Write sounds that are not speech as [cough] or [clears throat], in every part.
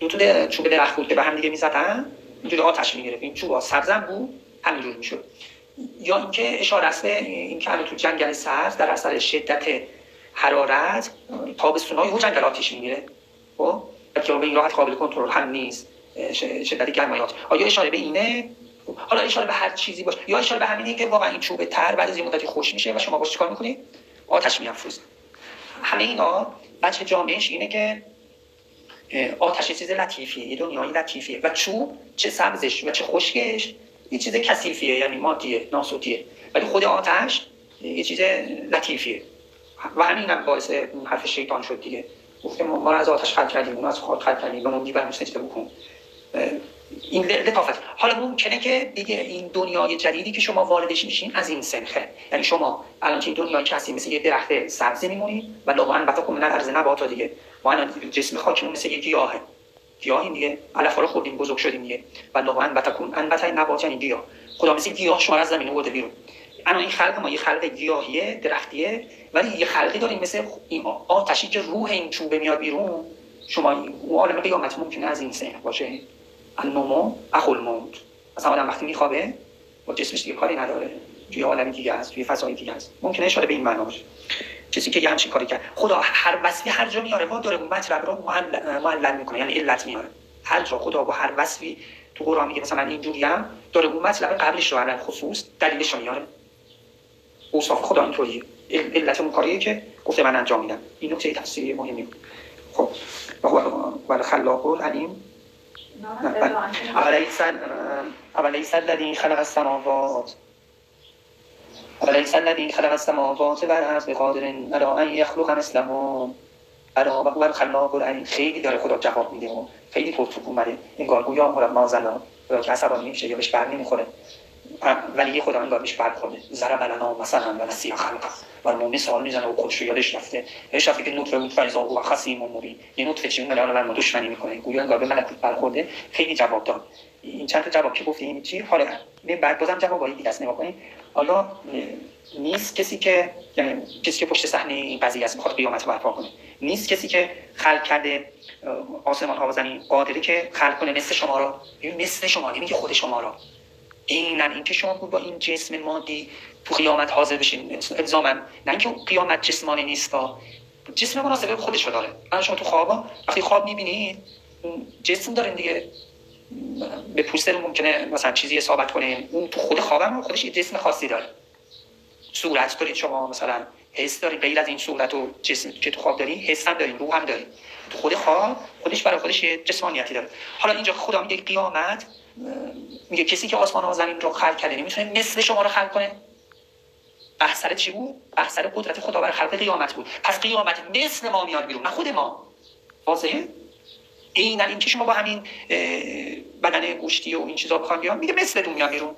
تا چوب درخت بود که به هم دیگه می‌زدن اینجوری آتش می‌گرفت این چوب سبزم بود همینجور می‌شد. یا اینکه اشاره است به اینکه تو جنگل سرد در اثر شدت حرارت تابستون های جنگل آتیش می‌گیره. خب؟ که به این راحت قابل کنترل هم نیست شدت گرمایات آیا اشاره به اینه؟ حالا اشاره به هر چیزی باشه. یا اشاره به همینه که واقعا این چوب تر بعد از یه مدتی خوش میشه و شما باش چیکار می‌کنید آتش میافروزید همه اینا بچه جامعش اینه که آتش چیز لطیفیه یه دنیای لطیفیه. و چوب چه سبزش و چه خشکش یه چیز کثیفیه یعنی مادیه ناسوتیه. ولی خود آتش یه چیز لطیفیه. و همین هم باعث حرف شیطان شد دیگه. گفته ما از آتش خلق کردیم اون از خاک خلق کردیم به اون دیگر سجده بکن. این لطافت. حالا ممکنه که دیگه این دنیای جدیدی که شما واردش میشین از این سنخه. یعنی شما الان که این دنیای کسی مثل یه درخت سبزی میمونید و لغوان بتا کن نه نباتا دیگه. ما الان جسم خاکمون مثل یه گیاهه. گیاهیم دیگه. علفا رو خوردیم بزرگ شدیم دیگه. و لغوان بتا کن ان بتا نبات یعنی گیاه. خدا مثل گیاه شما از زمین آورده بیرون. الان این خلق ما یه خلق گیاهیه درختیه. ولی یه خلقی داریم مثل این آتشی که روح این چوبه میاد بیرون. شما اون عالم قیامت ممکنه از این سنخ باشه. النمو اخو الموت مثلا آدم وقتی میخوابه با جسمش دیگه کاری نداره. توی عالمی دیگه هست توی فضای دیگه هست. ممکنه اشاره به این معنا باشه. کسی که یه همچین کاری کرد. خدا هر وصفی هر جا میاره با داره مطلب رو معلل می‌کنه. یعنی علت میاره. هر جا خدا با هر وصفی تو قرآن میگه مثلا اینجوری هم داره اون مطلب قبلش رو علل خصوص دلیلش رو میاره. اوصاف خدا اینطوریه. علت اون کاریه که گفته من انجام میدم. این نکته تفسیری مهمی بود. خب و خلاق العلیم. [laughs] أوليس الذي خلق السماوات؟ أوليس الذي خلق السماوات والأرض بقادر على أن يخلق مثلهم الا هو الخلاق العلیم خیلی داره خدا جواب میده. و خیلی پرتوب اومده. انگار گویا مراد مازلا که عصبانی میشه یا بهش بر نمی‌خوره ولی خدا انگار بهش برخورده ضرب لنا مثلا و نسیه خلقه. و ما مثال می‌زنه و خودش رو یادش رفته. هیچ رفته که نطفه بود فریضا و خصیم و مبین یه نطفه چی میگه الان ما دشمنی می‌کنه. گویا انگار به ملکوت برخورده. خیلی جواب داد. این چند تا جواب که گفتیم چی؟ حالا بعد بازم جوابای دیگه است. نگاه کنید حالا نیست کسی که یعنی کسی که پشت صحنه این قضیه است می‌خواد قیامت برپا کنه. نیست کسی که خلق کرده آسمان ها و زمین قادری که خلق کنه مثل شما را. مثل شما نمیگه خود شما را. عینا اینکه شما با این جسم مادی تو قیامت حاضر بشین. الزاما نه اینکه قیامت جسمانی نیست جسم مناسب خودش داره. الان شما تو خواب وقتی خواب می‌بینید جسم دارین دیگه. به پوستتون ممکنه مثلا چیزی اصابت کنه. اون تو خود خوابم خودش یه جسم خاصی داره. صورت دارید شما مثلا حس دارید غیر از این صورت و جسم که تو خواب داری حس هم دارید روح هم دارید تو خود خواب خودش برای خودش یه جسمانیتی داره. حالا اینجا خدا میگه قیامت میگه کسی که آسمان و زمین رو خلق کرده نمی‌تونه مثل شما رو خلق کنه. بحثر چی بود؟ بحثر قدرت خدا بر خلق قیامت بود. پس قیامت مثل ما میاد بیرون نه خود ما. واضحه؟ این اینکه شما با همین بدن گوشتی و این چیزا بخوام بیان میگه مثل میاد بیرون.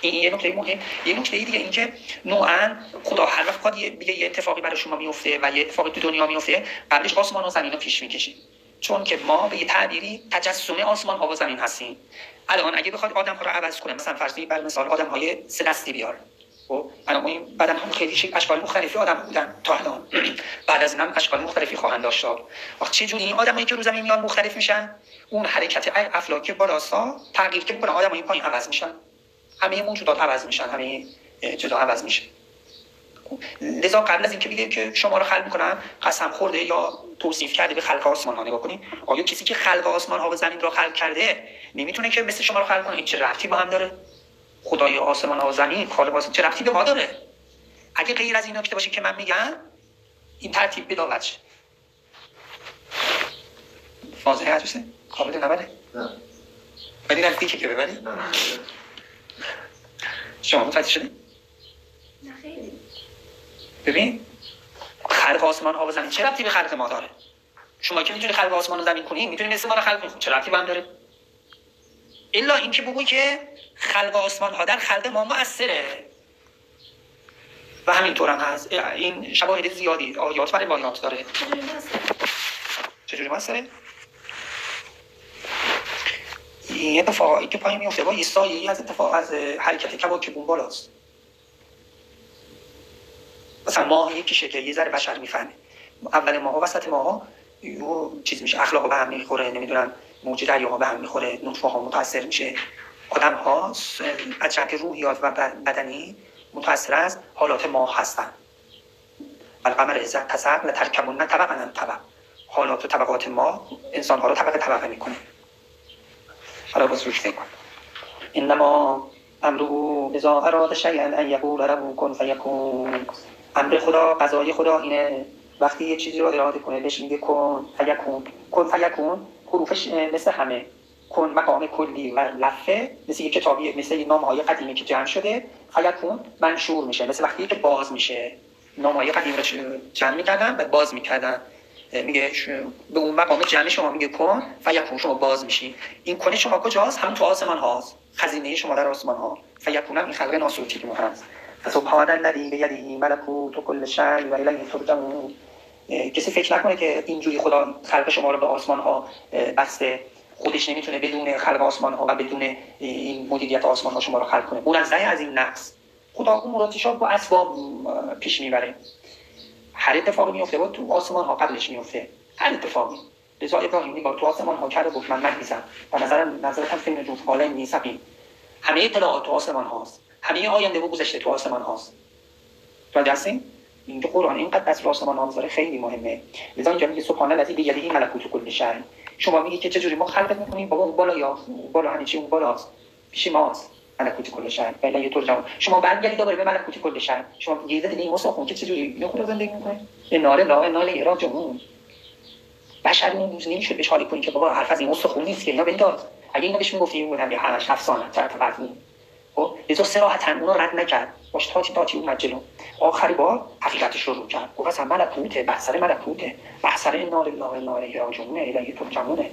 این یه نکته مهم. یه نکته دیگه این که نوعا خدا هر وقت یه, یه اتفاقی برای شما میفته و یه اتفاقی تو دنیا میفته قبلش آسمان و زمین رو پیش می‌کشید چون که ما به یه تعبیری تجسم آسمان ها و زمین هستیم. الان اگه بخواد آدم ها رو عوض کنه مثلا فرضی بر مثال آدم های سه دستی بیار. خب الان این بدن هم خیلی شکل اشکال مختلفی آدم بودن تا الان. [clears throat] بعد از این هم اشکال مختلفی خواهند داشت. وقت چه جوری این آدمایی که رو زمین میان مختلف میشن؟ اون حرکت افلاکی بالاسا تغییر که می‌کنه آدمای پایین عوض میشن. همه موجودات عوض میشن همه جدا عوض میشه. لذا قبل از اینکه بگه که شما رو خلق می‌کنم قسم خورده یا توصیف کرده به خلق آسمان ها نگاه کنید آیا کسی که خلق آسمان ها و زمین رو خلق کرده نمی‌تونه که مثل شما رو خلق کنه؟ این چه رفتی با هم داره؟ خدای آسمان ها و زمین خالق آسمان چه رفتی به ما داره؟ اگه غیر از این نکته باشه که من میگم این ترتیب بداوت شه. واضحه حدیثه قابل نبره؟ نه. ولی نزدیکه که ببری. شما متوجه شدید نه خیلی. ببین خلق آسمان ها و زمین. چه ربطی به خلق ما داره؟ شما که می‌تونی خلق آسمان و زمین کنی می‌تونی مثل ما رو خلق کنی. چه ربطی به هم داره؟ الا اینکه بگوی که خلق آسمان ها در خلق ما مؤثره. و همینطور هم هست. این شواهد زیادی آیات برای روایات داره. چجوری مؤثره؟ این اتفاقی که پایین میفته با یه از اتفاق از حرکت کواکب بالاست. مثلا ماه یکی شکل یه ذره بشر می‌فهمه. اول ماه وسط ماه چیز میشه اخلاق به هم می‌خوره نمی‌دونم موج دریاها به هم می‌خوره نطفه ها متاثر میشه. آدم ها از جهت روحیات و بدنی متاثر از حالات ما هستن. القمر عزت تسق لترکبون طبقا طبق. حالات و طبقات ما انسان ها رو طبقه طبقه می‌کنه. حالا باز روش انما امرو اذا اراد شیئا ان یقول له کن فیکون. امر خدا قضای خدا اینه. وقتی یه چیزی رو اراده کنه بهش میگه کن فیکون. کن فیکون حروفش مثل همه. کن مقام کلی و لفه مثل یه کتابی مثل نام های قدیمی که جمع شده فیکون منشور میشه. مثل وقتی که باز میشه. نام های قدیم رو جمع می‌کردن و باز می‌کردن. میگه به اون مقام جمع شما میگه کن فیکون شما باز میشی. این کنه شما کجاست؟ هم تو آسمان هاست. خزینه شما در آسمان ها. فیکون هم این خلق ناسوتی که هست. فسبحان الذی بیده ملکوت کل شیء و الیه ترجعون. کسی فکر نکنه که اینجوری خدا خلق شما رو به آسمان ها بسته. خودش نمی‌تونه بدون خلق آسمان ها و بدون این مدیریت آسمان ها شما رو خلق کنه. اون از از این نقص. خدا اون مرادش با اسباب پیش می‌بره. هر اتفاقی میفته با تو آسمان ها قبلش میفته هر اتفاقی. لذا ابراهیم نگاه تو آسمان ها کرده گفت من مگیزم و نظر نظرت هم فیلم جوف حالا نیسبیم همه اطلاعات تو آسمان هاست همه آینده و گذشته تو آسمان هاست. تو هستیم اینجا قرآن اینقدر از آسمان ها خیلی مهمه. لذا اینجا میگه سبحان الذی بیده ملکوت کل شیء شما میگی که چجوری ما خلقت می‌کنیم؟ بابا اون بالا یا بالا همین چی اون بالاست. پیش ماست. ملکوت کل شهر. بلا یه طور جواب شما برگردید دوباره به ملکوت کل شهر. شما گیزه دیدین این خون که چجوری؟ خود زندگی می‌کنه. این ناله لا ناله راجعون بشر اون روز نمی‌شد بهش حالی کنی که بابا حرف از این خون نیست که. اینا بنداز اگه اینا بهش می‌گفتی بودن یه هشت هفت سانه طرف قضیه خب لذا سراحتا اون رو رد نکرد. باش تاچی تاچی اومد جلو. آخری بار حقیقتش رو رو کرد. گفت اصلا ملکوته بحثر ملکوته. بحثر نار الله نار راجعونه الیه ترجمونه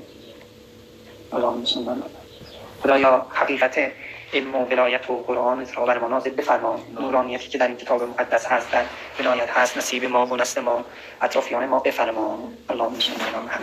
اللهم صل خدایا حقیقت علم و ولایت و قرآن را بر ما نازل بفرما نورانیتی که در این کتاب مقدس هست در ولایت هست نصیب ما و نسل ما اطرافیان ما بفرما اللهم صل محمد